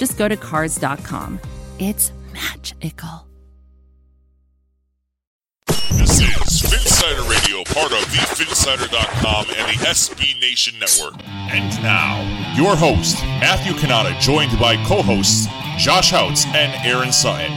just go to Cars.com. It's magical. This is Phinsider Radio, part of thePhinsider.com and the SB Nation Network. And now, your host, Matthew Cannata, joined by co-hosts Josh Houtz and Aaron Sutton.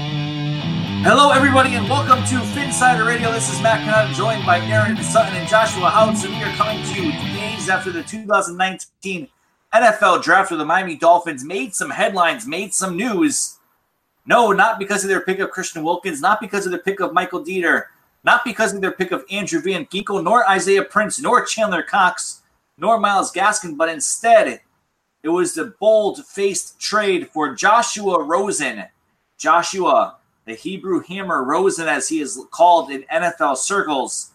Hello, everybody, and welcome to Phinsider Radio. This is Matt Cannata, joined by Aaron Sutton and Joshua Houtz, and we are coming to you days after the 2019 NFL Draft, where the Miami Dolphins made some headlines, made some news. No, not because of their pick of Christian Wilkins, not because of their pick of Michael Deiter, not because of their pick of Andrew Van Ginkel, nor Isaiah Prince, nor Chandler Cox, nor Myles Gaskin, but instead it was the bold faced trade for Joshua Rosen. Joshua, the Hebrew Hammer Rosen, as he is called in NFL circles,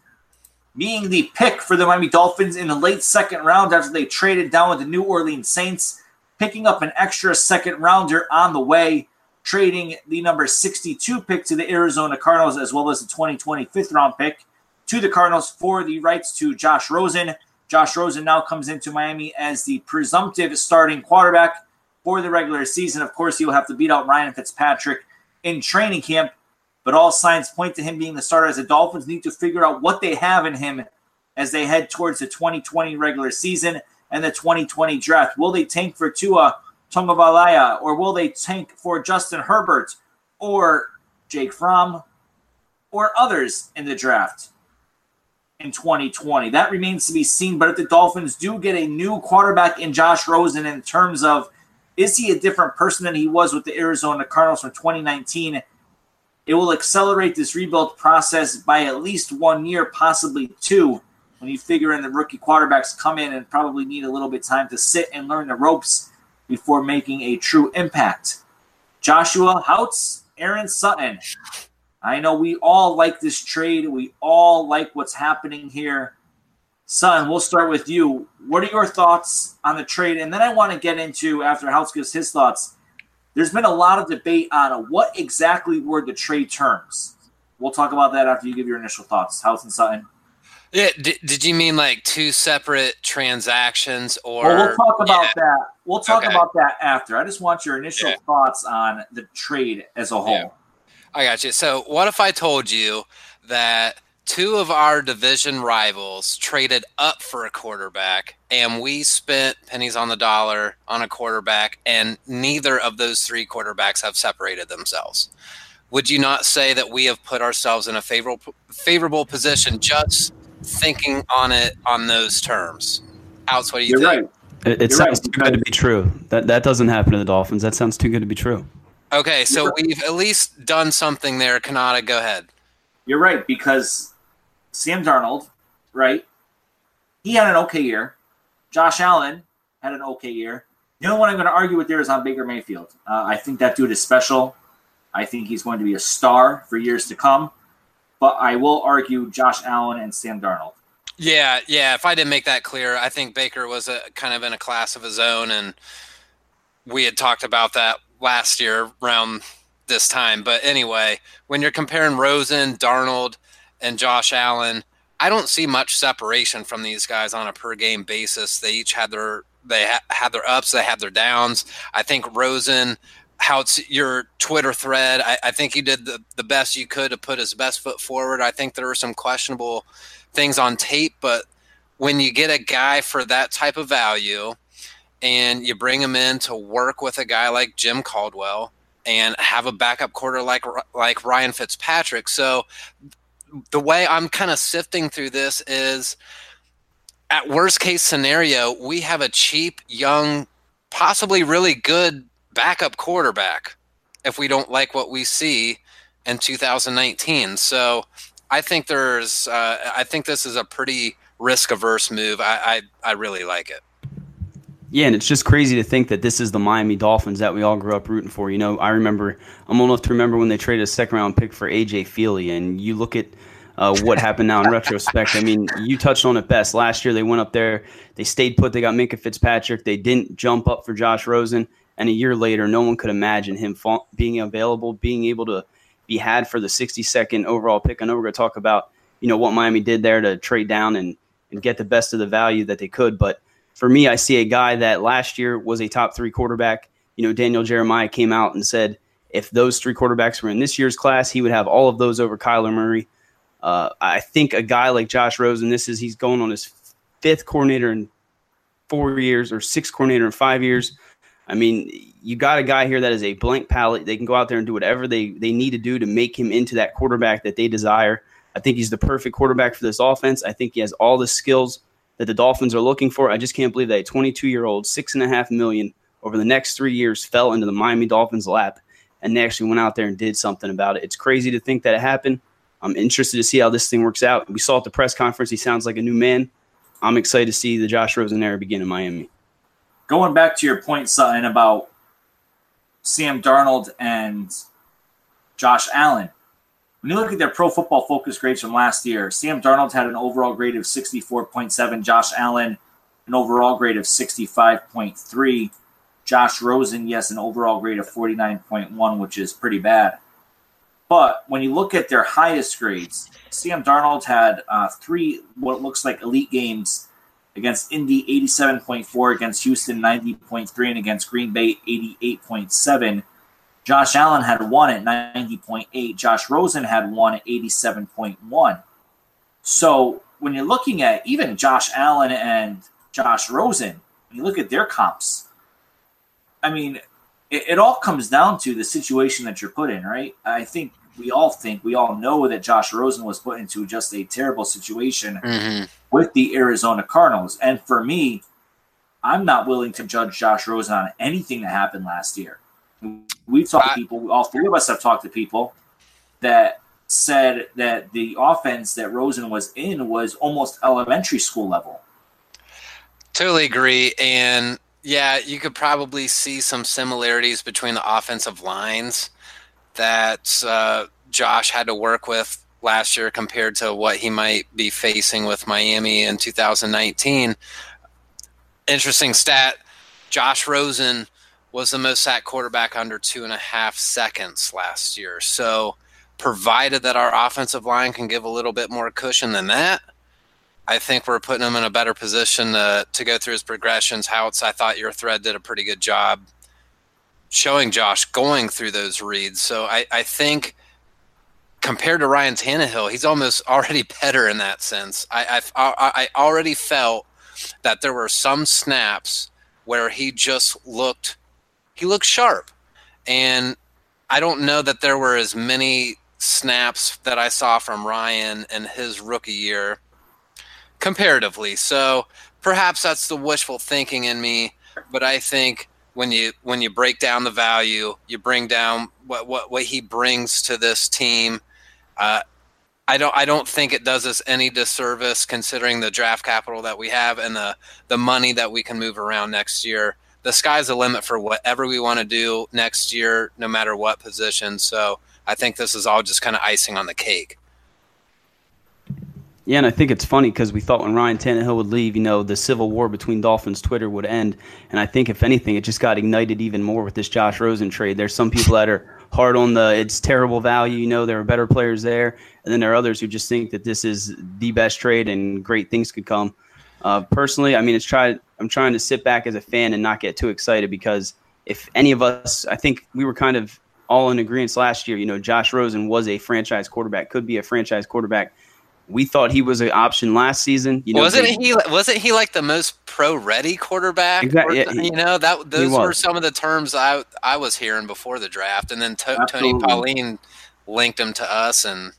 being the pick for the Miami Dolphins in the late second round after they traded down with the New Orleans Saints, picking up an extra second rounder on the way trading the number 62 pick to the Arizona Cardinals as well as the 2020 fifth round pick to the Cardinals for the rights to Josh Rosen. Josh Rosen now comes into Miami as the presumptive starting quarterback for the regular season. Of course, he will have to beat out Ryan Fitzpatrick in training camp, but all signs point to him being the starter as the Dolphins need to figure out what they have in him as they head towards the 2020 regular season and the 2020 draft. Will they tank for Tua? Tagovailoa, or will they tank for Justin Herbert or Jake Fromm or others in the draft in 2020? That remains to be seen. But if the Dolphins do get a new quarterback in Josh Rosen, in terms of is he a different person than he was with the Arizona Cardinals from 2019? It will accelerate this rebuild process by at least one year, possibly two, when you figure in the rookie quarterbacks come in and probably need a little bit time to sit and learn the ropes before making a true impact. Joshua Houtz, Aaron Sutton. I know we all like this trade. We all like what's happening here. Son, we'll start with you. What are your thoughts on the trade? And then I want to get into, after Houtz gives his thoughts, there's been a lot of debate on uh, what exactly were the trade terms. We'll talk about that after you give your initial thoughts. Houtz and Sutton. Yeah, did, did you mean like two separate transactions or well, we'll talk about yeah. that. We'll talk okay. about that after. I just want your initial yeah. thoughts on the trade as a whole. Yeah. I got you. So, what if I told you that two of our division rivals traded up for a quarterback and we spent pennies on the dollar on a quarterback and neither of those three quarterbacks have separated themselves? Would you not say that we have put ourselves in a favorable favorable position just thinking on it on those terms. Houtz, what do you You're think? Right. It, it sounds right. too good to be true. That that doesn't happen to the Dolphins. That sounds too good to be true. Okay, so right. we've at least done something there. Cannata, go ahead. You're right because Sam Darnold, right? He had an okay year. Josh Allen had an okay year. The only one I'm going to argue with there is on Baker Mayfield. Uh, I think that dude is special. I think he's going to be a star for years to come but I will argue Josh Allen and Sam Darnold. Yeah, yeah. If I didn't make that clear, I think Baker was a kind of in a class of his own, and we had talked about that last year around this time. But anyway, when you're comparing Rosen, Darnold, and Josh Allen, I don't see much separation from these guys on a per game basis. They each had their they ha- had their ups, they had their downs. I think Rosen how it's your Twitter thread. I, I, think you did the, the best you could to put his best foot forward. I think there were some questionable things on tape, but when you get a guy for that type of value and you bring him in to work with a guy like Jim Caldwell and have a backup quarter like like Ryan Fitzpatrick. So the way I'm kind of sifting through this is at worst case scenario, we have a cheap, young, possibly really good backup quarterback if we don't like what we see in 2019. So I think there's, uh, I think this is a pretty risk averse move. I, I, I really like it. Yeah, and it's just crazy to think that this is the Miami Dolphins that we all grew up rooting for. You know, I remember, I'm old enough to remember when they traded a second round pick for AJ Feeley, and you look at uh, what happened now in retrospect. I mean, you touched on it best. Last year, they went up there, they stayed put, they got Minkah Fitzpatrick, they didn't jump up for Josh Rosen, and a year later, no one could imagine him fa- being available, being able to be had for the 62nd overall pick. I know we're going to talk about, you know, what Miami did there to trade down and, and get the best of the value that they could, but for me, I see a guy that last year was a top three quarterback. You know, Daniel Jeremiah came out and said if those three quarterbacks were in this year's class, he would have all of those over Kyler Murray. Uh, I think a guy like Josh Rosen, this is he's going on his fifth coordinator in four years or sixth coordinator in five years. I mean, you got a guy here that is a blank palette. They can go out there and do whatever they, they need to do to make him into that quarterback that they desire. I think he's the perfect quarterback for this offense. I think he has all the skills that the Dolphins are looking for. I just can't believe that a 22 year old, six and a half million over the next three years fell into the Miami Dolphins' lap, and they actually went out there and did something about it. It's crazy to think that it happened. I'm interested to see how this thing works out. We saw at the press conference he sounds like a new man. I'm excited to see the Josh Rosen era begin in Miami. Going back to your point, Sutton, about Sam Darnold and Josh Allen. When you look at their pro football focus grades from last year, Sam Darnold had an overall grade of 64.7, Josh Allen, an overall grade of 65.3. Josh Rosen, yes, an overall grade of 49.1, which is pretty bad. But when you look at their highest grades, Sam Darnold had uh, three what looks like elite games against Indy 87.4, against Houston 90.3, and against Green Bay 88.7. Josh Allen had one at 90.8. Josh Rosen had one at 87.1. So when you're looking at even Josh Allen and Josh Rosen, when you look at their comps, I mean, it, it all comes down to the situation that you're put in, right? I think we all think, we all know that Josh Rosen was put into just a terrible situation Mm-hmm. with the Arizona Cardinals. And for me, I'm not willing to judge Josh Rosen on anything that happened last year. We've talked to people, all three of us have talked to people that said that the offense that Rosen was in was almost elementary school level. Totally agree. And yeah, you could probably see some similarities between the offensive lines that uh, Josh had to work with last year compared to what he might be facing with Miami in 2019. Interesting stat Josh Rosen was the most sacked quarterback under two and a half seconds last year. So, provided that our offensive line can give a little bit more cushion than that, I think we're putting him in a better position to, to go through his progressions. Houtz, I thought your thread did a pretty good job showing Josh going through those reads. So I, I think compared to Ryan Tannehill, he's almost already better in that sense. I, I, I already felt that there were some snaps where he just looked he looked sharp. And I don't know that there were as many snaps that I saw from Ryan in his rookie year comparatively. So perhaps that's the wishful thinking in me, but I think when you when you break down the value, you bring down what what, what he brings to this team. Uh, I don't I don't think it does us any disservice considering the draft capital that we have and the the money that we can move around next year. The sky's the limit for whatever we want to do next year, no matter what position. So I think this is all just kind of icing on the cake. Yeah, and I think it's funny because we thought when Ryan Tannehill would leave, you know, the civil war between Dolphins Twitter would end, and I think if anything, it just got ignited even more with this Josh Rosen trade. There's some people that are hard on the it's terrible value, you know, there are better players there, and then there are others who just think that this is the best trade and great things could come. Uh, personally, I mean, it's try I'm trying to sit back as a fan and not get too excited because if any of us, I think we were kind of all in agreement last year. You know, Josh Rosen was a franchise quarterback, could be a franchise quarterback. We thought he was an option last season. You know, wasn't they- he? Wasn't he like the most pro-ready quarterback? Exactly, yeah, he- you know that those were some of the terms I I was hearing before the draft, and then to, Tony Pauline linked him to us, and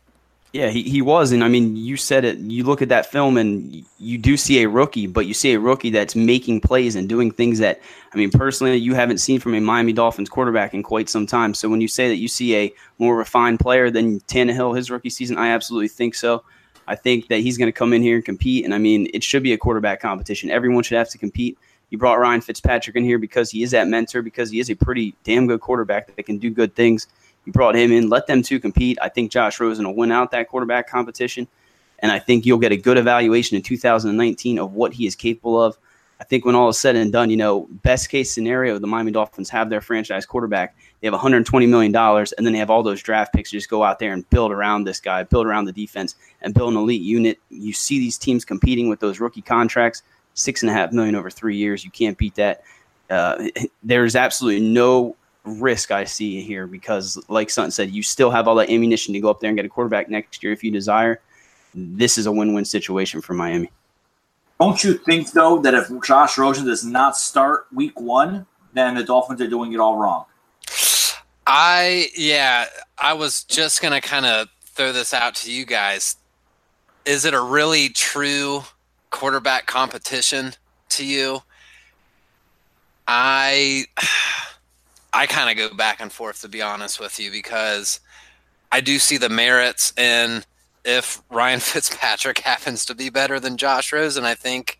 Yeah, he, he was. And I mean, you said it. You look at that film and you do see a rookie, but you see a rookie that's making plays and doing things that, I mean, personally, you haven't seen from a Miami Dolphins quarterback in quite some time. So when you say that you see a more refined player than Tannehill his rookie season, I absolutely think so. I think that he's going to come in here and compete. And I mean, it should be a quarterback competition. Everyone should have to compete. You brought Ryan Fitzpatrick in here because he is that mentor, because he is a pretty damn good quarterback that can do good things. Brought him in, let them two compete. I think Josh Rosen will win out that quarterback competition. And I think you'll get a good evaluation in 2019 of what he is capable of. I think when all is said and done, you know, best case scenario, the Miami Dolphins have their franchise quarterback. They have 120 million dollars, and then they have all those draft picks. to just go out there and build around this guy, build around the defense, and build an elite unit. You see these teams competing with those rookie contracts, six and a half million over three years. You can't beat that. Uh, there's absolutely no risk I see here because, like Sutton said, you still have all that ammunition to go up there and get a quarterback next year if you desire. This is a win-win situation for Miami. Don't you think though that if Josh Rosen does not start Week One, then the Dolphins are doing it all wrong? I yeah, I was just gonna kind of throw this out to you guys. Is it a really true quarterback competition to you? I I kind of go back and forth to be honest with you because I do see the merits in if Ryan Fitzpatrick happens to be better than Josh Rosen. I think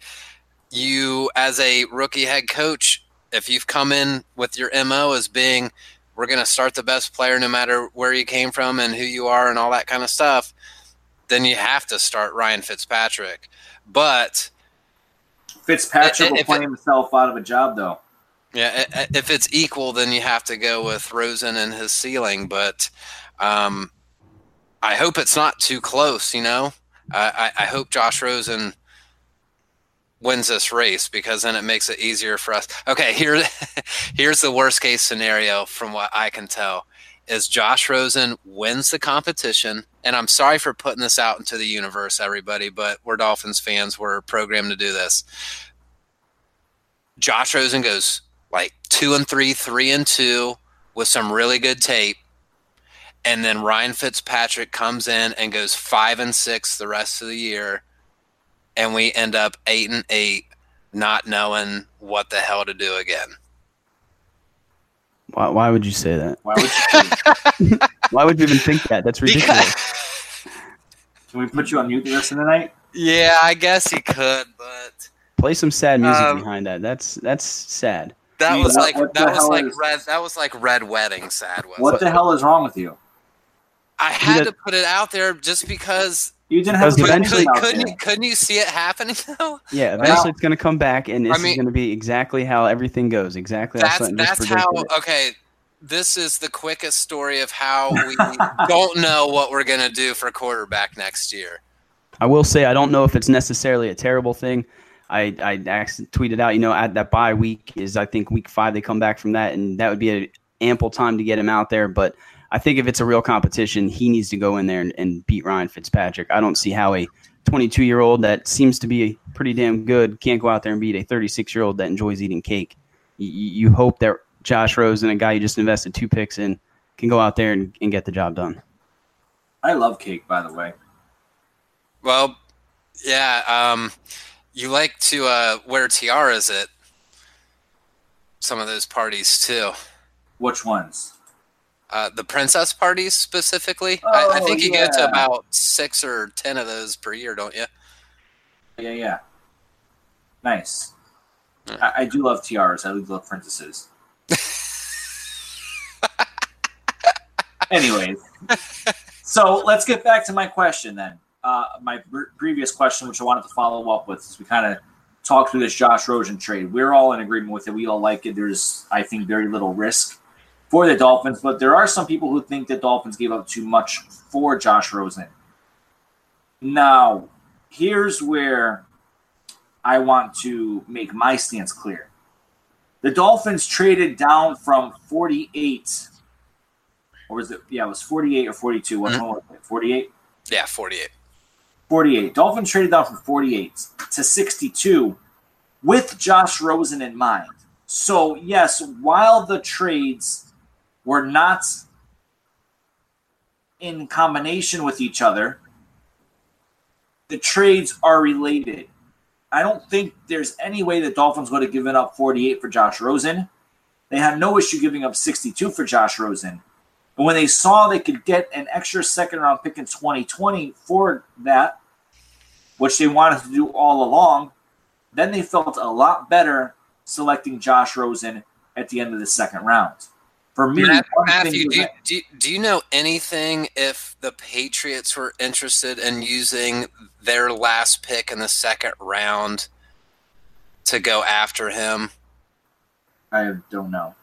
you, as a rookie head coach, if you've come in with your MO as being, we're going to start the best player no matter where you came from and who you are and all that kind of stuff, then you have to start Ryan Fitzpatrick. But Fitzpatrick will play himself out of a job, though. Yeah, if it's equal, then you have to go with Rosen and his ceiling. But um, I hope it's not too close. You know, I, I hope Josh Rosen wins this race because then it makes it easier for us. Okay, here here's the worst case scenario from what I can tell is Josh Rosen wins the competition and I'm sorry for putting this out into the universe everybody, but we're Dolphins fans, we're programmed to do this. Josh Rosen goes like 2 and 3, 3 and 2 with some really good tape and then Ryan Fitzpatrick comes in and goes five and six the rest of the year, and we end up eight and eight, not knowing what the hell to do again. Why, why would you say that? Why would you? why would you even think that? That's ridiculous. Because... Can we put you on mute the rest of the night? Yeah, I guess he could, but play some sad music um, behind that. That's that's sad. That was like that was like is... red. That was like red wedding. Sad. What the hell is wrong with you? I had to put it out there just because you didn't have to eventually couldn't you, couldn't you see it happening though? Yeah, eventually it's going to come back, and this I mean, is going to be exactly how everything goes. Exactly. That's that's how. Okay, this is the quickest story of how we don't know what we're going to do for quarterback next year. I will say I don't know if it's necessarily a terrible thing. I I tweeted out, you know, at that bye week is I think week five they come back from that, and that would be an ample time to get him out there, but. I think if it's a real competition, he needs to go in there and, and beat Ryan Fitzpatrick. I don't see how a 22 year old that seems to be pretty damn good can't go out there and beat a 36 year old that enjoys eating cake. You, you hope that Josh Rosen, a guy you just invested two picks in, can go out there and, and get the job done. I love cake, by the way. Well, yeah. Um, you like to uh, wear tiaras at some of those parties too. Which ones? Uh, the princess parties specifically. Oh, I, I, oh, think you yeah. go to about six or ten of those per year, don't you? Yeah, yeah. Nice. Yeah. I, I, do love tiaras. I love princesses. Anyways, so let's get back to my question then. Uh, my previous question, which I wanted to follow up with, is we kind of talked through this Josh Rosen trade. We're all in agreement with it. We all like it. There's, I think, very little risk for the Dolphins, but there are some people who think the Dolphins gave up too much for Josh Rosen. Now, here's where I want to make my stance clear. The Dolphins traded down from 48, or was it? Yeah, it was 48 or 42. What mm-hmm. one was it? 48? Yeah, 48. 48. Dolphins traded down from 48 to 62 with Josh Rosen in mind. So, yes, while the trades were not in combination with each other, the trades are related. I don't think there's any way the Dolphins would have given up 48 for Josh Rosen. They had no issue giving up 62 for Josh Rosen. And when they saw they could get an extra second round pick in 2020 for that, which they wanted to do all along, then they felt a lot better selecting Josh Rosen at the end of the second round. For me, Matthew, do you, do, do you know anything if the Patriots were interested in using their last pick in the second round to go after him? I don't know.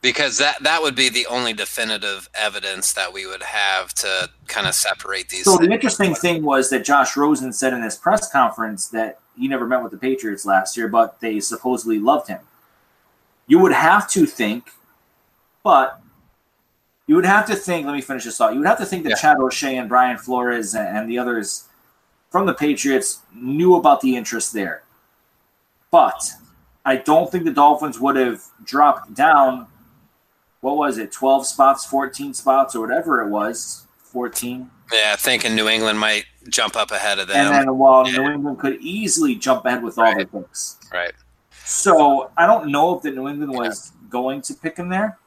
Because that that would be the only definitive evidence that we would have to kind of separate these. So things. the interesting thing was that Josh Rosen said in his press conference that he never met with the Patriots last year, but they supposedly loved him. You would have to think but you would have to think, let me finish this thought. You would have to think that yeah. Chad O'Shea and Brian Flores and the others from the Patriots knew about the interest there. But I don't think the Dolphins would have dropped down, what was it, 12 spots, 14 spots, or whatever it was, 14. Yeah, thinking New England might jump up ahead of them. And then while yeah. New England could easily jump ahead with all right. the picks. Right. So I don't know if the New England was yeah. going to pick him there.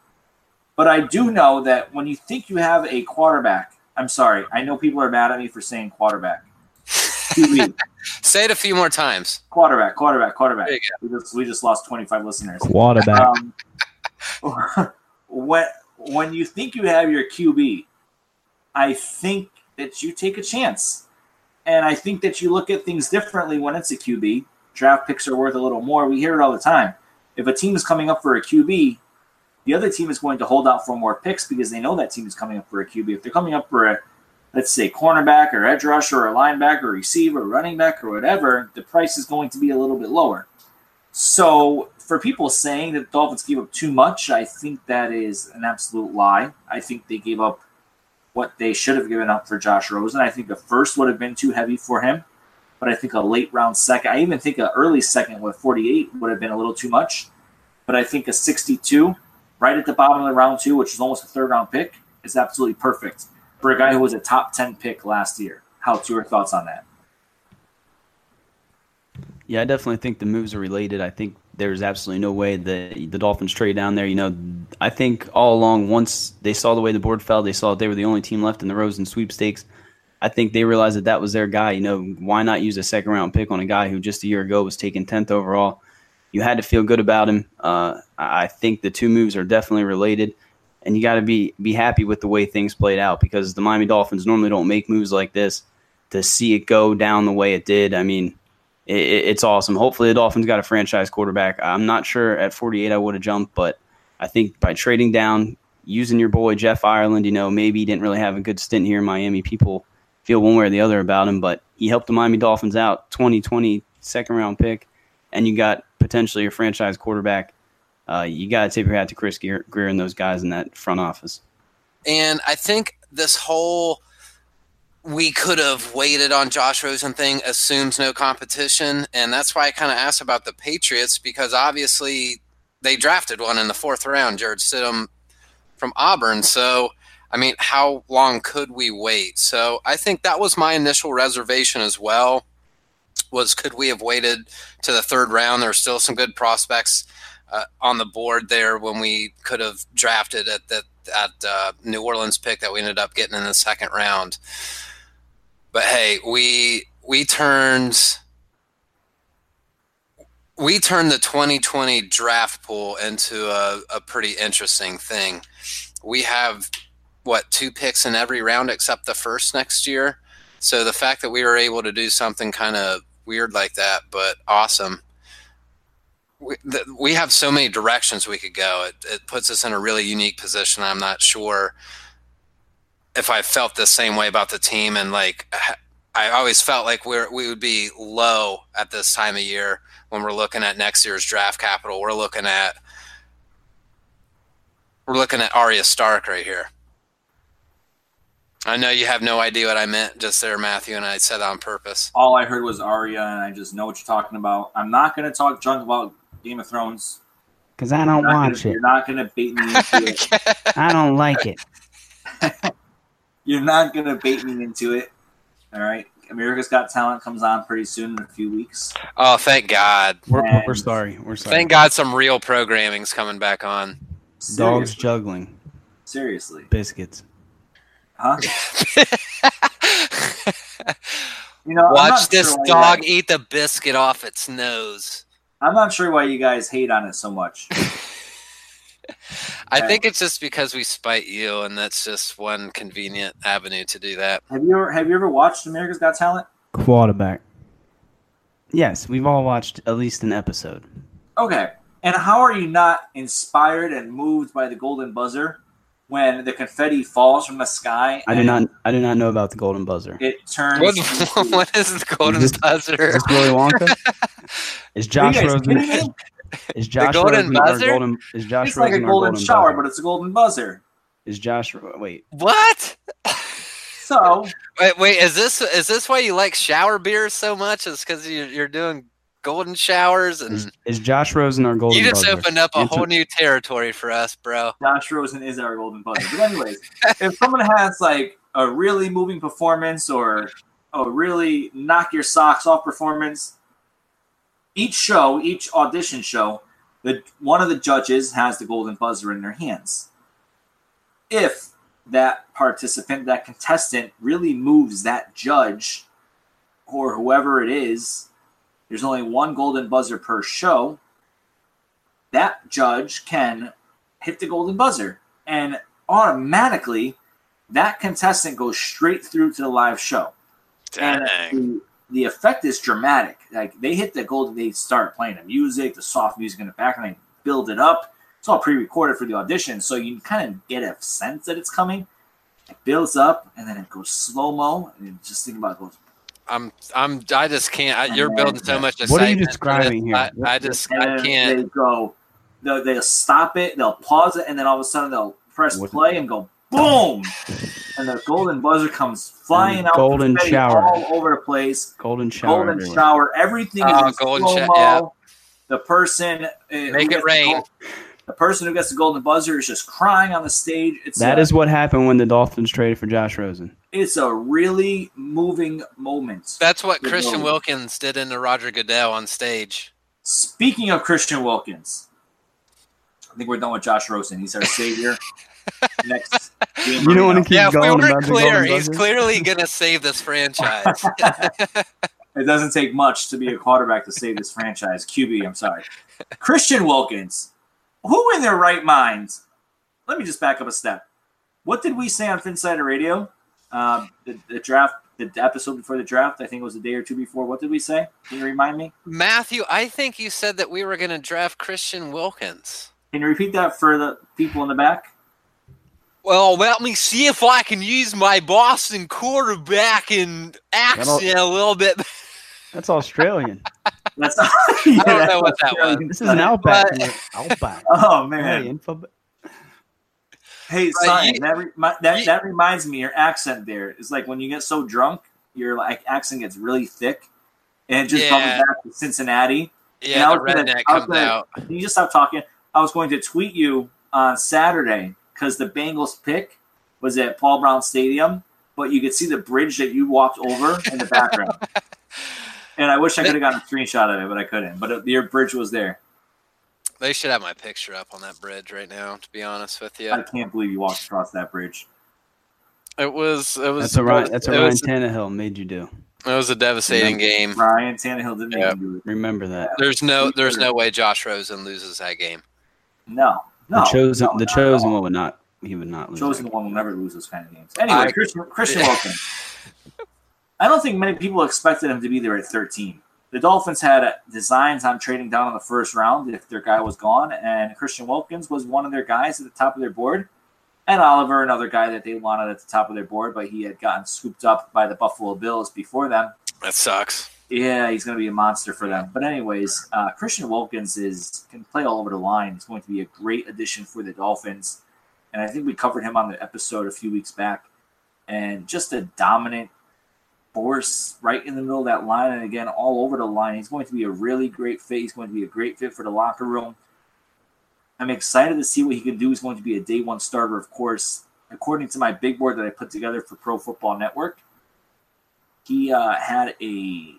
But I do know that when you think you have a quarterback, I'm sorry, I know people are mad at me for saying quarterback. Say it a few more times. Quarterback, quarterback, quarterback. We just we just lost 25 listeners. Quarterback. Um, when when you think you have your QB, I think that you take a chance. And I think that you look at things differently when it's a QB. Draft picks are worth a little more. We hear it all the time. If a team is coming up for a QB, the other team is going to hold out for more picks because they know that team is coming up for a QB. If they're coming up for a, let's say, cornerback or edge rusher or a linebacker or receiver or running back or whatever, the price is going to be a little bit lower. So for people saying that the Dolphins gave up too much, I think that is an absolute lie. I think they gave up what they should have given up for Josh Rosen. I think the first would have been too heavy for him, but I think a late round second, I even think an early second with 48 would have been a little too much. But I think a 62 right at the bottom of the round two, which is almost a third round pick, is absolutely perfect for a guy who was a top 10 pick last year. How your thoughts on that? Yeah, I definitely think the moves are related. I think there's absolutely no way that the Dolphins trade down there. You know, I think all along, once they saw the way the board fell, they saw that they were the only team left in the Rosen sweepstakes. I think they realized that that was their guy. You know, why not use a second round pick on a guy who just a year ago was taken 10th overall? you had to feel good about him. Uh, I think the two moves are definitely related, and you got to be be happy with the way things played out because the Miami Dolphins normally don't make moves like this. To see it go down the way it did, I mean, it, it's awesome. Hopefully, the Dolphins got a franchise quarterback. I'm not sure at 48 I would have jumped, but I think by trading down, using your boy Jeff Ireland, you know, maybe he didn't really have a good stint here in Miami. People feel one way or the other about him, but he helped the Miami Dolphins out. 2020 second round pick, and you got potentially a franchise quarterback, uh, you got to tip your hat to Chris Grier, Grier and those guys in that front office. And I think this whole we could have waited on Josh Rosen thing assumes no competition. And that's why I kind of asked about the Patriots because obviously they drafted one in the fourth round, Jarrett Stidham from Auburn. So, I mean, how long could we wait? So I think that was my initial reservation as well was could we have waited to the third round? There are still some good prospects uh, on the board there when we could have drafted at that at uh, New Orleans pick that we ended up getting in the second round. But hey, we we turned we turned the 2020 draft pool into a, a pretty interesting thing. We have what two picks in every round except the first next year. So the fact that we were able to do something kind of weird like that, but awesome. We, the, we have so many directions we could go. It, it puts us in a really unique position. I'm not sure if I felt the same way about the team. And like, I always felt like we're, we would be low at this time of year when we're looking at next year's draft capital. We're looking at, we're looking at Arya Stark right here. I know you have no idea what I meant just there, Matthew, and I said that on purpose. All I heard was Arya, and I just know what you're talking about. I'm not going to talk junk about Game of Thrones because I don't watch gonna, it. You're not going to beat me. I don't like it. you're not going to bait me into it. All right. America's Got Talent comes on pretty soon in a few weeks. Oh, thank God. We're, we're sorry. We're sorry. Thank God some real programming's coming back on. Seriously. Dogs juggling. Seriously. Biscuits. Huh? you know, watch this sure dog eat the biscuit off its nose. I'm not sure why you guys hate on it so much. I think it's just because we spite you, and that's just one convenient avenue to do that. Have you ever have you ever watched America's Got Talent? Quarterback. Yes, we've all watched at least an episode. Okay. And how are you not inspired and moved by the golden buzzer when the confetti falls from the sky? I do not. I do not know about the golden buzzer. It turns. What, what is the golden Is this- buzzer? Is this Willy Wonka? Is Josh Rosen? Kidding me? Is Josh golden Rosen our buzzer? golden? Is Josh It's like a Rosen our golden shower, buzzer? but it's a golden buzzer. is Josh? Wait, What? So Wait, wait. Is this is this why you like shower beers so much? Is because you're, you're doing golden showers and is, is Josh Rosen our golden? you just buzzer? opened up a Answer- whole new territory for us, bro. Josh Rosen is our golden buzzer. But anyways, if someone has like a really moving performance or a really knock your socks off performance, each show, each audition show, the one of the judges has the golden buzzer in their hands. If that participant, that contestant really moves that judge or whoever it is, there's only one golden buzzer per show. That judge can hit the golden buzzer, and automatically that contestant goes straight through to the live show. And Dang. the, the effect is dramatic. Like they hit the golden, they start playing the music, the soft music in the background, they build it up. It's all pre-recorded for the audition, so you kind of get a sense that it's coming. It builds up, and then it goes slow mo, and you just think about it goes. I'm I'm I just can't. I, you're building so much What are you describing here? I, I just I can't. They go, they'll, they'll stop it, they'll pause it, and then all of a sudden they'll press What- play and go boom, and the golden buzzer comes flying out, golden confetti shower. all over the place. golden shower. golden everywhere. shower. Everything Oh, is in golden slow mo. yeah. The person uh, who Make it gets the rain. gold- The person who gets the golden buzzer is just crying on the stage. It's That a, is what happened when the Dolphins traded for Josh Rosen. it's a really moving moment. That's what Christian goal. Wilkins did into Roger Goodell on stage. Speaking of Christian Wilkins, I think we're done with Josh Rosen. He's our savior. Next, You don't want Marino. to keep yeah, if we going weren't clear, he's buzzer? clearly gonna save this franchise. It doesn't take much to be a quarterback to save this franchise. QB, I'm sorry. Christian Wilkins. Who in their right minds? Let me just back up a step. What did we say on Phinsider Radio? Um, the, the draft, the episode before the draft, I think it was a day or two before. What did we say? Can you remind me? Matthew, I think you said that we were gonna draft Christian Wilkins. Can you repeat that for the people in the back? Well, let me see if I can use my Boston quarterback and accent a little bit. That's Australian. That's I don't know what that was. This is an outback. But- outback. Oh Hey, man! info. Hey, But Simon, you- that, re- my, that you- that reminds me. Your accent there is like when you get so drunk, your like accent gets really thick, and it just Yeah. comes back to Cincinnati. And I Yeah, the was gonna- redneck I was comes gonna- out. Can you just stop talking? I was going to tweet you on Saturday because the Bengals pick was at Paul Brown Stadium, but you could see the bridge that you walked over in the background. and I wish I could have gotten a screenshot of it, but I couldn't. But it, your bridge was there. They should have my picture up on that bridge right now. To be honest with you, I can't believe you walked across that bridge. it was it was That's a Ryan. That's a it Ryan was, Tannehill made you do. it was a devastating game. Ryan Tannehill didn't Yeah. even do it. Remember that. There's no there's no way Josh Rosen loses that game. No, no. the chosen. no, the chosen one would not. He would not lose. chosen one will never lose those kind of games. Anyway, I- Christian, Christian Wilkins. I don't think many people expected him to be there at 13. The Dolphins had uh, designs on trading down in the first round if their guy was gone, and Christian Wilkins was one of their guys at the top of their board. And Oliver, another guy that they wanted at the top of their board, but he had gotten scooped up by the Buffalo Bills before them. That sucks. Yeah, he's going to be a monster for them. But anyways, uh, Christian Wilkins is can play all over the line. He's going to be a great addition for the Dolphins, and I think we covered him on the episode a few weeks back. And just a dominant force right in the middle of that line, and again all over the line. He's going to be a really great fit. He's going to be a great fit for the locker room. I'm excited to see what he can do. He's going to be a day one starter, of course. According to my big board that I put together for Pro Football Network, he uh, had a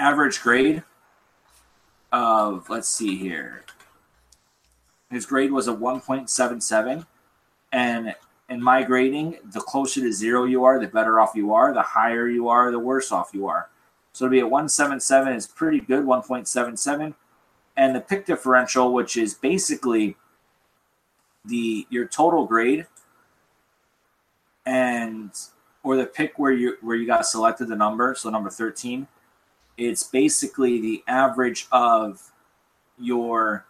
average grade of let's see here. His grade was a 1.77, and in my grading, the closer to zero you are, the better off you are. The higher you are, the worse off you are. So to be at 177 is pretty good, 1.77. And the pick differential, which is basically the your total grade and or the pick where you where you got selected the number, so number 13, it's basically the average of your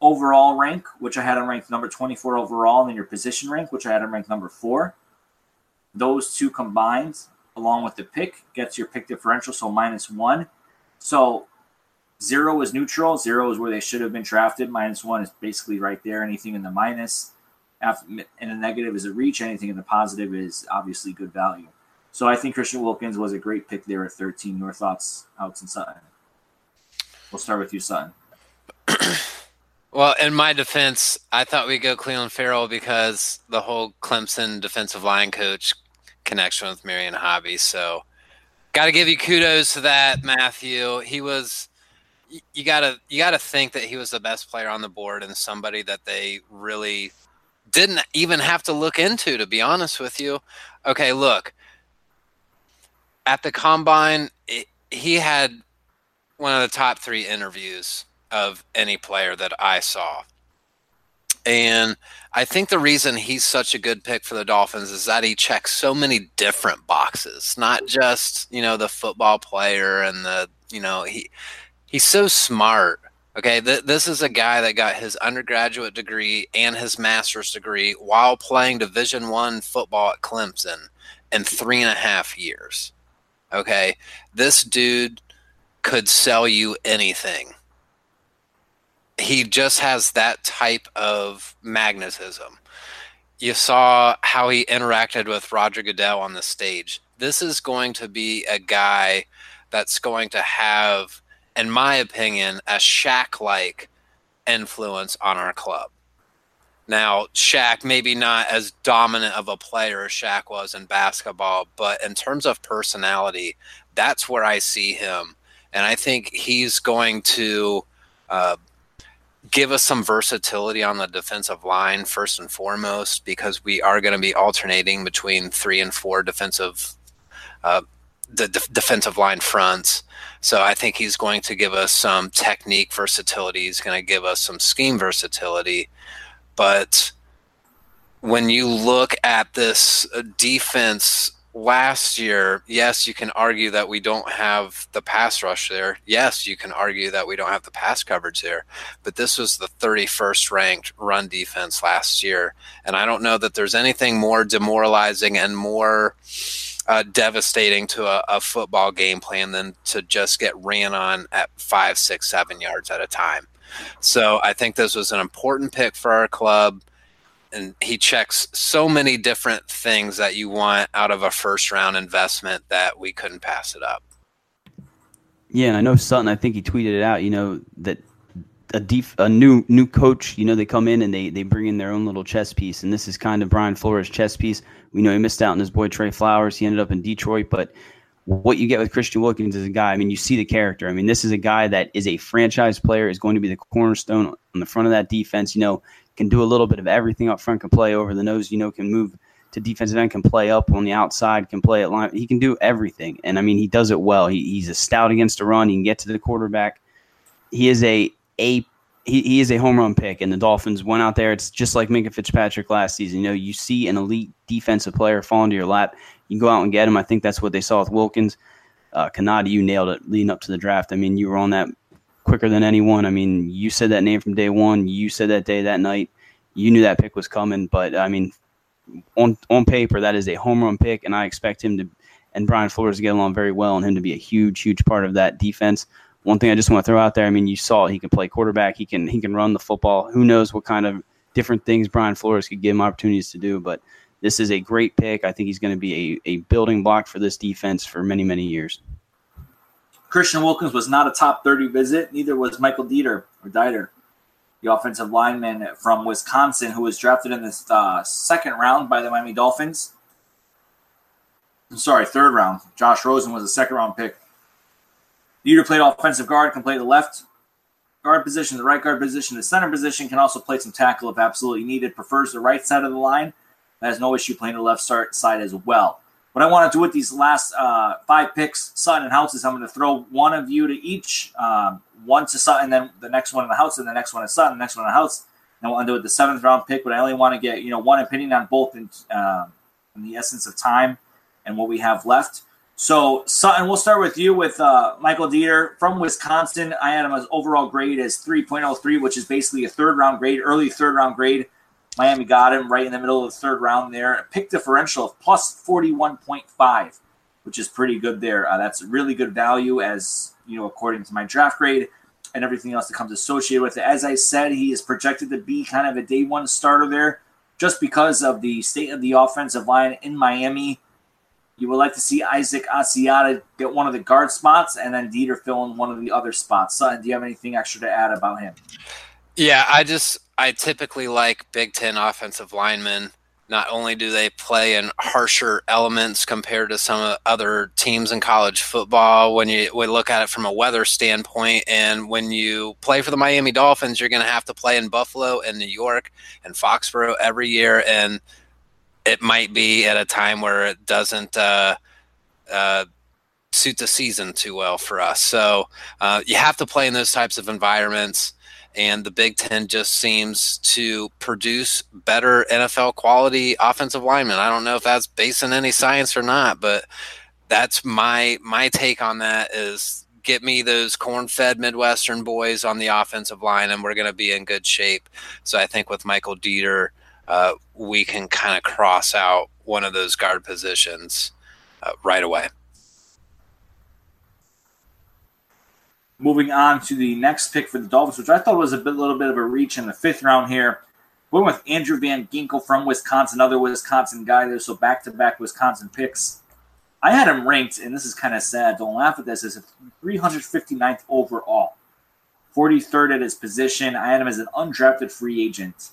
overall rank, which I had on rank number 24 overall, and then your position rank, which I had on rank number four. Those two combined, along with the pick, gets your pick differential, so minus one. So zero is neutral, zero is where they should have been drafted, minus one is basically right there. Anything in the minus in a negative is a reach, anything in the positive is obviously good value. So I think Christian Wilkins was a great pick there at 13. Your thoughts, Alex and Sutton? We'll start with you, Sutton. well, in my defense, I thought we'd go Clelin Ferrell because the whole Clemson defensive line coach connection with Marion Hobby. So got to give you kudos to that, Matthew. He was you gotta you gotta think that he was the best player on the board and somebody that they really didn't even have to look into, to be honest with you. Okay, look, at the combine, it, he had one of the top three interviews of any player that I saw. And I think the reason he's such a good pick for the Dolphins is that he checks so many different boxes, not just, you know, the football player and the, you know, he he's so smart Okay, th- this is a guy that got his undergraduate degree and his master's degree while playing Division One football at Clemson in three and a half years. Okay, this dude could sell you anything. He just has that type of magnetism. You saw how he interacted with Roger Goodell on the stage. This is going to be a guy that's going to have in my opinion, a Shaq like influence on our club. Now, Shaq, maybe not as dominant of a player as Shaq was in basketball, but in terms of personality, that's where I see him. And I think he's going to uh, give us some versatility on the defensive line, first and foremost, because we are going to be alternating between three and four defensive, uh, the de- defensive line fronts. So I think he's going to give us some technique versatility. He's going to give us some scheme versatility. But when you look at this uh, defense last year, yes, you can argue that we don't have the pass rush there. Yes, you can argue that we don't have the pass coverage there. But this was the 31st ranked run defense last year. And I don't know that there's anything more demoralizing and more uh, devastating to a, a, football game plan than to just get ran on at five, six, seven yards at a time. So I think this was an important pick for our club. And he checks so many different things that you want out of a first round investment that we couldn't pass it up. Yeah, and I know Sutton. I think he tweeted it out. You know that a def- a new new coach. You know they come in and they they bring in their own little chess piece, and this is kind of Brian Flores' chess piece. We know he missed out on his boy Trey Flowers. He ended up in Detroit, but what you get with Christian Wilkins is a guy. I mean, you see the character. I mean, this is a guy that is a franchise player, is going to be the cornerstone on the front of that defense. You know, can do a little bit of everything up front, can play over the nose. You know, can move to defensive end, can play up on the outside, can play at line. He can do everything, and I mean, he does it well. He, he's a stout against the run. He can get to the quarterback. He is a a he, he is a home run pick, and the Dolphins went out there. It's just like Minkah Fitzpatrick last season. You know, you see an elite defensive player fall into your lap, you go out and get him. I think that's what they saw with Wilkins. Uh, you nailed it leading up to the draft. I mean, you were on that quicker than anyone. I mean, you said that name from day one. You said that day, that night. You knew that pick was coming. But I mean, on on paper, that is a home run pick, and I expect him to and Brian Flores to get along very well, and him to be a huge, huge part of that defense one thing I just want to throw out there. I mean, you saw he can play quarterback. He can he can run the football. Who knows what kind of different things Brian Flores could give him opportunities to do. But this is a great pick. I think he's going to be a, a building block for this defense for many many years. Christian Wilkins was not a top 30 visit. Neither was Michael Deiter or Dieter, the offensive lineman from Wisconsin, who was drafted in the uh, second round by the Miami Dolphins. I'm sorry, third round. Josh Rosen was a second round pick. Deiter played offensive guard, can play the left guard position, the right guard position, the center position, can also play some tackle if absolutely needed. Prefers the right side of the line. Has no issue playing the left side as well. what I want to do with these last uh, five picks, Sutton and Houtz, is I'm going to throw one of you to each, um, one to Sutton, then the next one in the House, and the next one to Sutton, the next one in the House. And we'll end it with the seventh round pick, but I only want to get you know one opinion on both in, uh, in the essence of time and what we have left. So Sutton, we'll start with you with uh, Michael Deiter from Wisconsin. I had him as overall grade as 3.03, which is basically a third round grade, early third round grade. Miami got him right in the middle of the third round there. A pick differential of plus 41.5, which is pretty good there. Uh, that's really good value as, you know, according to my draft grade and everything else that comes associated with it. As I said, he is projected to be kind of a day one starter there just because of the state of the offensive line in Miami. You would like to see Isaac Asiata get one of the guard spots and then Deiter fill in one of the other spots. Sutton, do you have anything extra to add about him? Yeah, I just I typically like Big Ten offensive linemen. Not only do they play in harsher elements compared to some other teams in college football, when you we look at it from a weather standpoint, and when you play for the Miami Dolphins, you're going to have to play in Buffalo and New York and Foxborough every year, and it might be at a time where it doesn't uh, uh, suit the season too well for us. So uh, you have to play in those types of environments and the Big Ten just seems to produce better NFL quality offensive linemen. I don't know if that's based on any science or not, but that's my my take on that is get me those corn-fed Midwestern boys on the offensive line, and we're going to be in good shape. So I think with Michael Deiter, uh, we can kind of cross out one of those guard positions uh, right away. Moving on to the next pick for the Dolphins, which I thought was a bit, little bit of a reach in the fifth round here. We're with Andrew Van Ginkel from Wisconsin, another Wisconsin guy there. So back to back Wisconsin picks. I had him ranked, and this is kind of sad. Don't laugh at this. As a 359th overall, 43rd at his position. I had him as an undrafted free agent.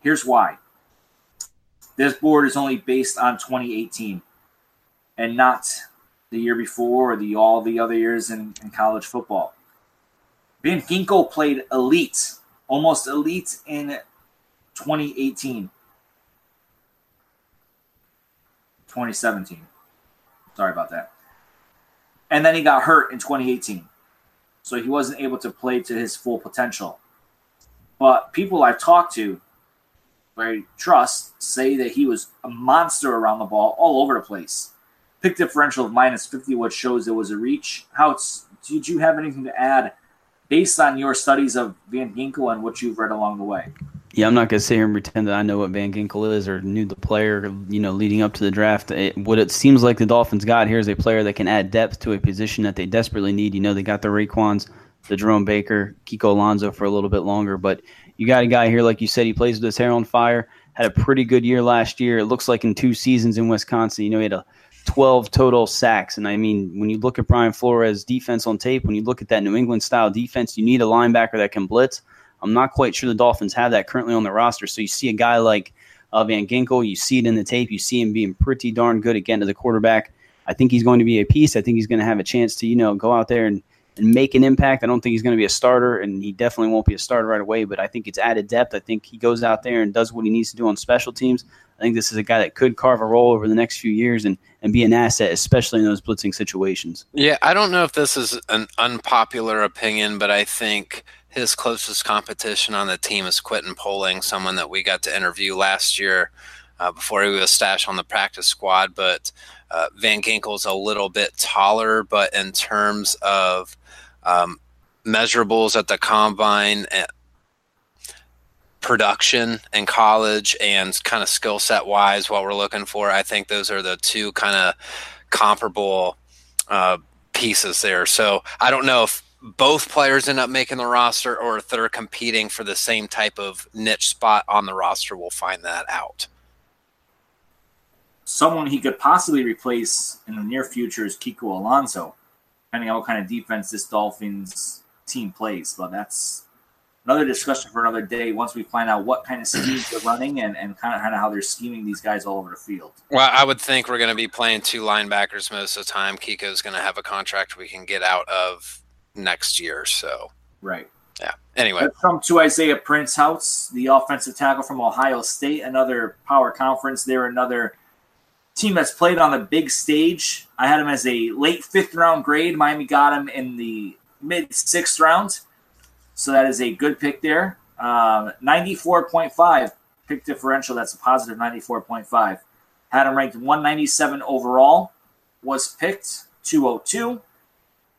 Here's why. This board is only based on 2018 and not the year before or the all the other years in, in college football. Van Ginkel played elite, almost elite in 2018. 2017. Sorry about that. And then he got hurt in 2018. So he wasn't able to play to his full potential. But people I've talked to, I trust, say that he was a monster around the ball all over the place pick differential of minus 50, which shows it was a reach. How did you have anything to add based on your studies of Van Ginkel and what you've read along the way? Yeah, I'm not going to sit here and pretend that I know what Van Ginkel is or knew the player, you know, leading up to the draft. It, what it seems like the Dolphins got here is a player that can add depth to a position that they desperately need. You know, they got the Raekwons, the Jerome Baker, Kiko Alonso for a little bit longer, but you got a guy here, like you said, he plays with his hair on fire, had a pretty good year last year. It looks like in two seasons in Wisconsin, you know, he had a 12 total sacks. And I mean, when you look at Brian Flores' defense on tape, when you look at that New England style defense, you need a linebacker that can blitz. I'm not quite sure the Dolphins have that currently on the roster. So you see a guy like uh, Van Ginkel, you see it in the tape, you see him being pretty darn good again to the quarterback. I think he's going to be a piece. I think he's going to have a chance to, you know, go out there and, and make an impact. I don't think he's going to be a starter, and he definitely won't be a starter right away, but I think it's added depth. I think he goes out there and does what he needs to do on special teams. I think this is a guy that could carve a role over the next few years and, and be an asset, especially in those blitzing situations. Yeah, I don't know if this is an unpopular opinion, but I think his closest competition on the team is Quentin Poling, someone that we got to interview last year uh, before he was stashed on the practice squad. But uh, Van Ginkel's a little bit taller, but in terms of um, measurables at the combine, eh, production in college and kind of skill set wise what we're looking for i think those are the two kind of comparable uh, pieces there. So i don't know if both players end up making the roster or if they're competing for the same type of niche spot on the roster we'll find that out. Someone he could possibly replace in the near future is kiko alonso. Depending on what kind of defense this dolphins team plays but that's another discussion for another day once we find out what kind of schemes they're running and, and kind of, kind of how they're scheming these guys all over the field. Well, I would think we're going to be playing two linebackers most of the time. Kiko's going to have a contract we can get out of next year. So, right. Yeah. Anyway, Let's come to Isaiah Prince Houtz, the offensive tackle from Ohio State, another power conference there, another team that's played on the big stage. I had him as a late fifth round grade. Miami got him in the mid sixth round. So that is a good pick there. Um, 94.5 pick differential. That's a positive 94.5. Had him ranked 197 overall. Was picked 202.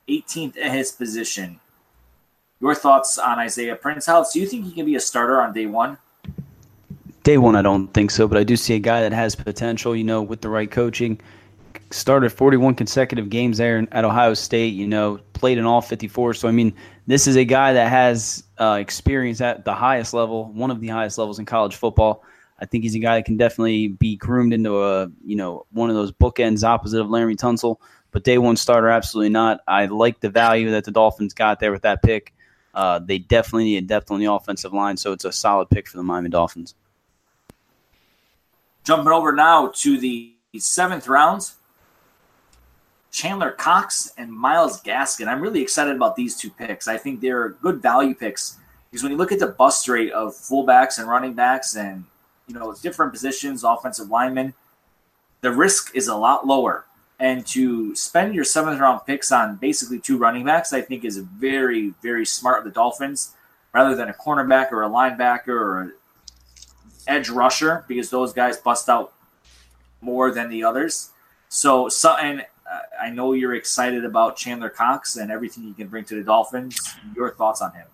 18th in his position. Your thoughts on Isaiah Prince? How do you think he can be a starter on day one? Day one, I don't think so, but I do see a guy that has potential. You know, with the right coaching, started 41 consecutive games there at Ohio State. You know, played in all 54. So I mean, this is a guy that has uh, experience at the highest level, one of the highest levels in college football. I think he's a guy that can definitely be groomed into a you know one of those bookends opposite of Laremy Tunsil. But day one starter, absolutely not. I like the value that the Dolphins got there with that pick. Uh, they definitely need depth on the offensive line, so it's a solid pick for the Miami Dolphins. Jumping over now to the seventh round, Chandler Cox and Myles Gaskin. I'm really excited about these two picks. I think they're good value picks because when you look at the bust rate of fullbacks and running backs and you know different positions, offensive linemen, the risk is a lot lower. And to spend your seventh round picks on basically two running backs, I think is very, very smart of the Dolphins rather than a cornerback or a linebacker or an edge rusher because those guys bust out more than the others. So, uh, I know you're excited about Chandler Cox and everything he can bring to the Dolphins. Your thoughts on him?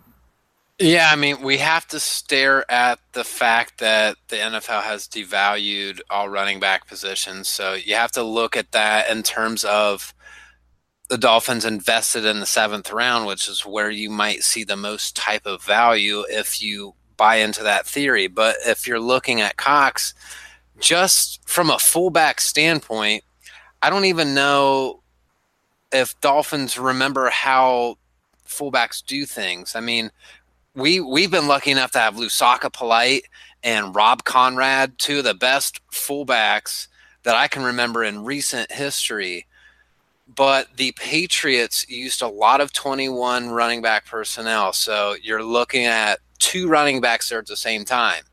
Yeah, I mean, we have to stare at the fact that the NFL has devalued all running back positions. So you have to look at that in terms of the Dolphins invested in the seventh round, which is where you might see the most type of value if you buy into that theory. But if you're looking at Cox, just from a fullback standpoint, I don't even know if Dolphins remember how fullbacks do things. I mean, we we've been lucky enough to have Lousaka Polite and Rob Konrad, two of the best fullbacks that I can remember in recent history. But the Patriots used a lot of 21 running back personnel. So you're looking at two running backs there at the same time.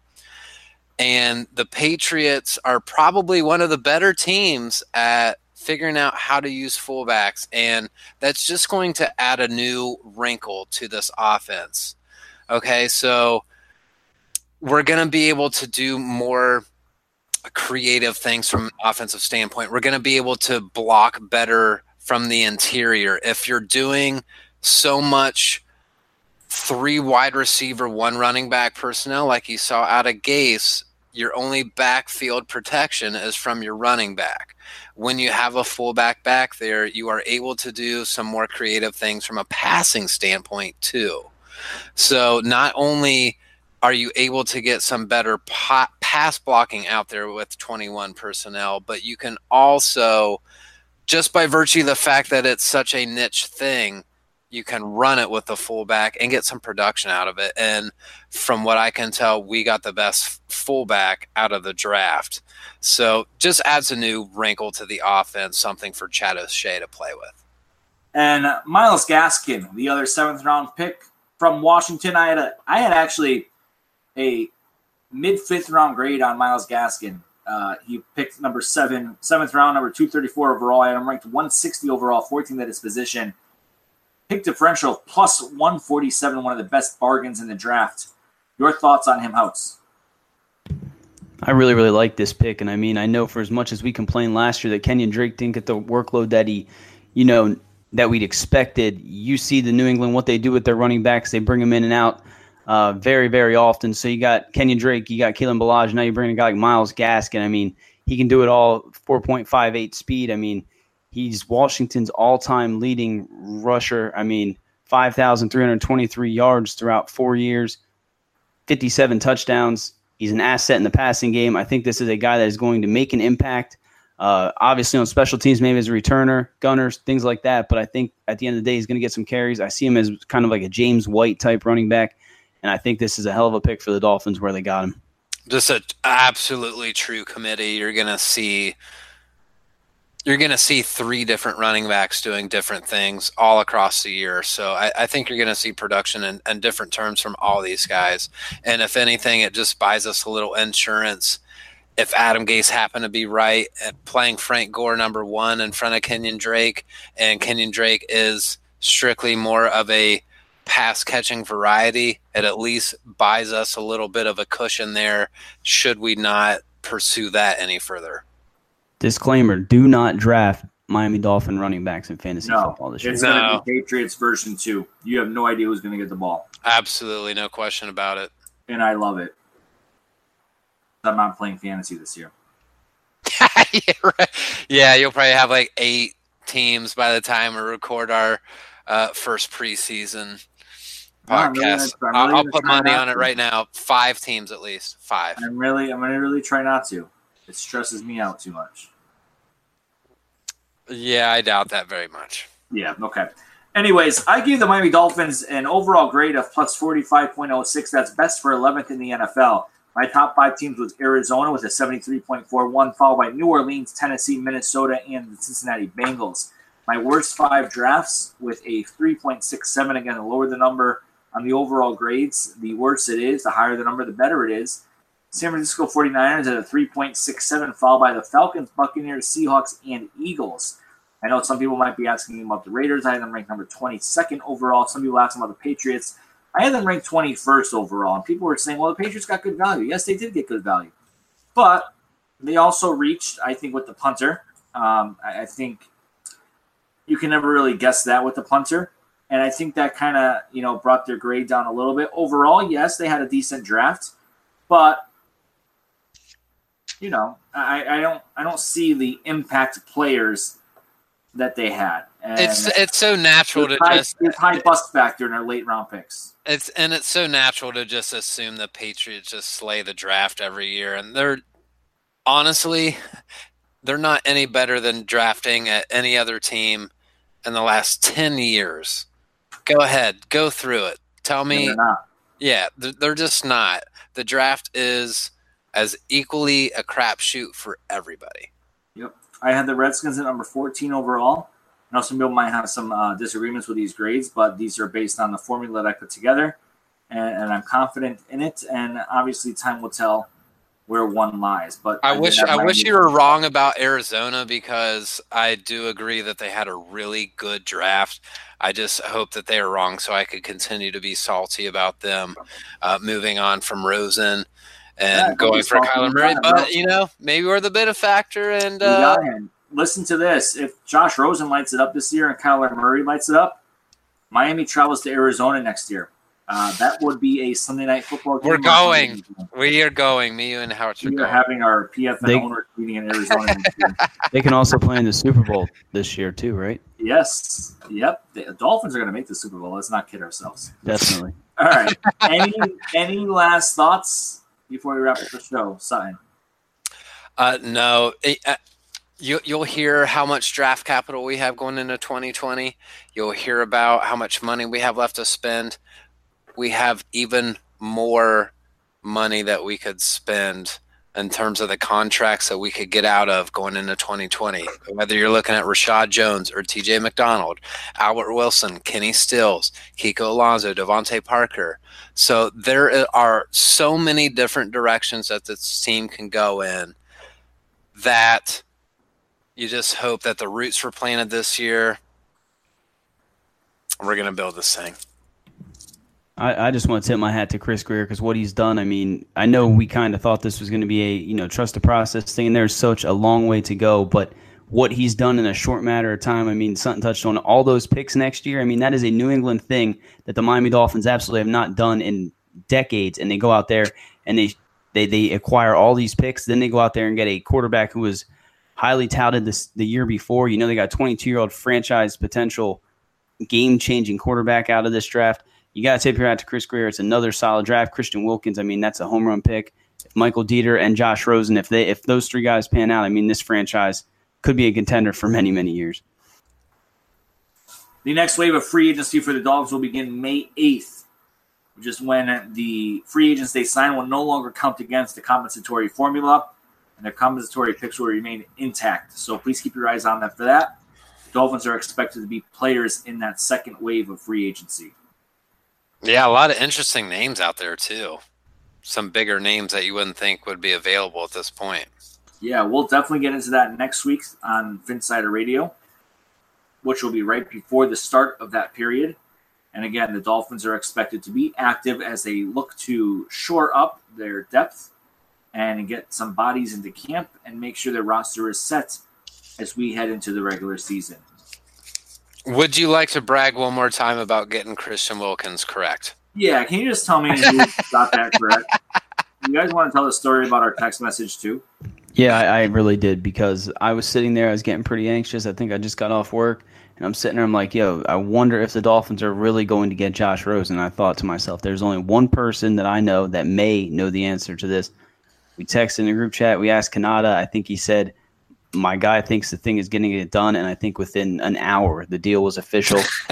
And the Patriots are probably one of the better teams at figuring out how to use fullbacks. And that's just going to add a new wrinkle to this offense. Okay, so we're going to be able to do more creative things from an offensive standpoint. We're going to be able to block better from the interior. If you're doing so much three wide receiver, one running back personnel like you saw out of Gase, your only backfield protection is from your running back. When you have a fullback back there, you are able to do some more creative things from a passing standpoint too. So not only are you able to get some better pass blocking out there with 21 personnel, but you can also, just by virtue of the fact that it's such a niche thing, you can run it with the fullback and get some production out of it. And from what I can tell, we got the best fullback out of the draft. So just adds a new wrinkle to the offense, something for Chad O'Shea to play with. And Myles Gaskin, the other seventh round pick, from Washington. I had a I had actually a mid fifth round grade on Myles Gaskin. Uh, he picked number seven, seventh round, number 234 overall. I had him ranked 160 overall, 14th at his position. Pick differential plus 147, one of the best bargains in the draft. Your thoughts on him, Houtz? I really, really like this pick. And I mean, I know for as much as we complained last year that Kenyon Drake didn't get the workload that he, you know, that we'd expected. You see the New England what they do with their running backs; they bring them in and out uh, very, very often. So you got Kenyon Drake, you got Kalen Ballage, now you bring a guy like Myles Gaskin. I mean, he can do it all 4.58 speed. I mean, he's Washington's all-time leading rusher. I mean, 5,323 yards throughout four years, 57 touchdowns. He's an asset in the passing game. I think this is a guy that is going to make an impact uh, obviously on special teams, maybe as a returner, gunners, things like that. But I think at the end of the day, he's going to get some carries. I see him as kind of like a James White type running back, and I think this is a hell of a pick for the Dolphins where they got him. Just an absolutely true committee. You're going to see. You're going to see three different running backs doing different things all across the year. So I, I think you're going to see production and, different terms from all these guys. And if anything, it just buys us a little insurance if Adam Gase happened to be right at playing Frank Gore number one in front of Kenyon Drake, and Kenyon Drake is strictly more of a pass catching variety, it at least buys us a little bit of a cushion there should we not pursue that any further. Disclaimer do not draft Miami Dolphin running backs in fantasy No, football this year. it's going to be Patriots version two. You have no idea who's going to get the ball, Absolutely, no question about it. and I love it. I'm not playing fantasy this year. yeah, right. yeah, you'll probably have like eight teams by the time we record our uh, first preseason No, really podcast. gonna- I'm I'll, really I'll put money on it to. right now. Five teams at least. Five. I'm really, I'm going to really try not to. It stresses me out too much. Yeah, I doubt that very much. Yeah. Okay. Anyways, I gave the Miami Dolphins an overall grade of plus 45.06. That's best for 11th in the NFL. My top five teams was Arizona with a 73.41, followed by New Orleans, Tennessee, Minnesota, and the Cincinnati Bengals. My worst five drafts with a 3.67. Again, the lower the number on the overall grades, the worse it is. The higher the number, the better it is. San Francisco 49ers at a 3.67, followed by the Falcons, Buccaneers, Seahawks, and Eagles. I know some people might be asking me about the Raiders. I had them ranked number 22nd overall. Some people asked about the Patriots. I had them ranked 21st overall. And people were saying, well, the Patriots got good value. Yes, they did get good value. But they also reached, I think, with the punter. Um, I, I think you can never really guess that with the punter. And I think that kind of, you know, brought their grade down a little bit. Overall, yes, they had a decent draft. But you know, I, I don't I don't see the impact players that they had. And It's it's so natural to high, just there's high bust factor in their late round picks. it's and it's so natural to just assume the Patriots just slay the draft every year, and they're honestly they're not any better than drafting at any other team in the last ten years. Go ahead, go through it. Tell me, they're yeah, they're just not. The draft is as equally a crapshoot for everybody. Yep. I had the Redskins at number 14 overall. I know some people might have some uh, disagreements with these grades, but these are based on the formula that I put together, and, and I'm confident in it. And obviously, time will tell where one lies. But I did wish I wish you were wrong about Arizona because I do agree that they had a really good draft. I just hope that they are wrong so I could continue to be salty about them uh, moving on from Rosen Yeah, and going for salty. Kyler Murray. got it, bro. But you know, maybe we're the benefactor and uh, got. Listen to this. If Josh Rosen lights it up this year and Kyler Murray lights it up, Miami travels to Arizona next year. Uh, that would be a Sunday night football game. We're going. we are going. Me, you, and Howard We are going. having our PFN They- owners meeting in Arizona next year. They can also play in the Super Bowl this year too, right? Yes. Yep. The Dolphins are going to make the Super Bowl. Let's not kid ourselves. Definitely. All right. any any last thoughts before we wrap up the show, Sutton? Uh, no, it, uh, you, you'll hear how much draft capital we have going into 2020. You'll hear about how much money we have left to spend. We have even more money that we could spend in terms of the contracts that we could get out of going into 2020. Whether you're looking at Reshad Jones or TJ McDonald, Albert Wilson, Kenny Stills, Kiko Alonso, DeVante Parker. So there are so many different directions that this team can go in that you just hope that the roots were planted this year. We're going to build this thing. I, I just want to tip my hat to Chris Grier because what he's done. I mean, I know we kind of thought this was going to be a you know trust the process thing. There's such a long way to go, but what he's done in a short matter of time. I mean, Sutton touched on all those picks next year. I mean, that is a New England thing that the Miami Dolphins absolutely have not done in decades. And they go out there and they they they acquire all these picks. Then they go out there and get a quarterback who was highly touted this the year before. You know, they got 22 year old franchise potential game changing quarterback out of this draft. You got to tip your hat to Chris Grier. It's another solid draft. Christian Wilkins, I mean, that's a home run pick. Michael Deiter and Josh Rosen, if they if those three guys pan out, I mean, this franchise could be a contender for many many years. The next wave of free agency for the Dogs will begin May 8th, which is when the free agents they sign will no longer count against the compensatory formula, and their compensatory picks will remain intact. So please keep your eyes on that for that. Dolphins are expected to be players in that second wave of free agency. Yeah, a lot of interesting names out there too. some bigger names that you wouldn't think would be available at this point. Yeah, we'll definitely get into that next week on Phinsider Radio, which will be right before the start of that period. And again, the Dolphins are expected to be active as they look to shore up their depth and get some bodies into camp and make sure their roster is set as we head into the regular season. Would you like to brag one more time about getting Christian Wilkins correct? Yeah, can you just tell me who got that correct? You guys want to tell the story about our text message too? Yeah, I, I really did because I was sitting there, I was getting pretty anxious. I think I just got off work and I'm sitting there, I'm like, yo, I wonder if the Dolphins are really going to get Josh Rosen. And I thought to myself, there's only one person that I know that may know the answer to this. We texted in the group chat, we asked Cannata. I think he said my guy thinks the thing is getting it done, and I think within an hour the deal was official.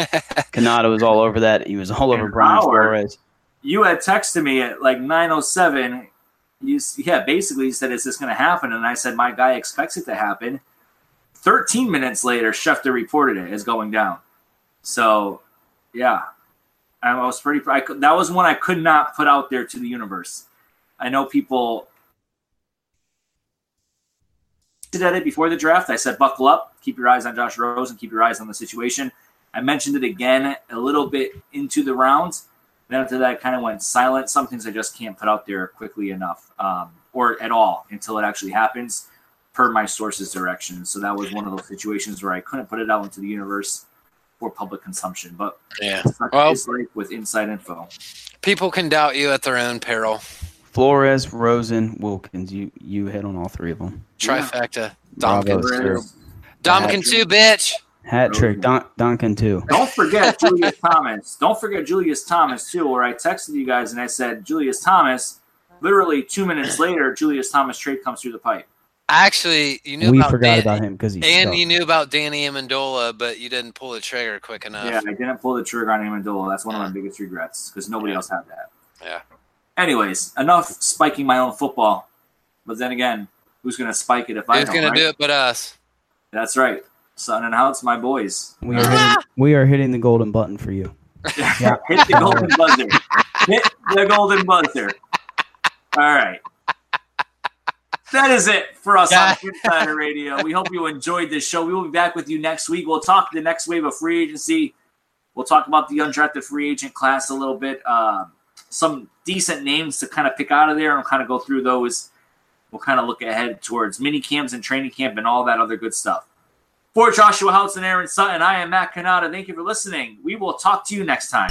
Cannata was all over that. He was all over Brian hour, Flores. You had texted me at like nine oh seven. You yeah, basically you said, "Is this going to happen?" And I said, "My guy expects it to happen." Thirteen minutes later, Schefter reported it as going down. So, yeah, I was pretty. I could, that was one I could not put out there to the universe. I know people at it before the draft. I said, buckle up, keep your eyes on Josh Rose, and keep your eyes on the situation. I mentioned it again a little bit into the rounds. Then after that, I kind of went silent. Some things I just can't put out there quickly enough um, or at all until it actually happens per my source's direction. So that was one of those situations where I couldn't put it out into the universe for public consumption. But yeah, well, like with inside info. People can doubt you at their own peril. Flores, Rosen, Wilkins. You you hit on all three of them. Trifecta. Donkin. Donkin too, bitch. Hat trick. Don, Donkin too. Don't forget Julius Thomas. Don't forget Julius Thomas too. Where I texted you guys and I said Julius Thomas. Literally two minutes later, Julius Thomas trade comes through the pipe. Actually, you knew we about forgot about him because he and you knew about Danny Amendola, but you didn't pull the trigger quick enough. Yeah, I didn't pull the trigger on Amendola. That's one of my biggest regrets because nobody yeah. else had that. Yeah. Anyways, enough spiking my own football. But then again, who's going to spike it if I Who's going right? to do it but us? That's right. Son and Houtz, my boys. We are, hitting, we are hitting the golden button for you. yeah. Hit the golden buzzer. Hit the golden buzzer. All right. That is it for us on Phinsider Radio. We hope you enjoyed this show. We will be back with you next week. We'll talk the next wave of free agency. We'll talk about the undrafted free agent class a little bit. Um, some decent names to kind of pick out of there and kind of go through those. We'll kind of look ahead towards mini camps and training camp and all that other good stuff. For Joshua Houtz and Aaron Sutton, I am Matt Cannata. Thank you for listening. We will talk to you next time.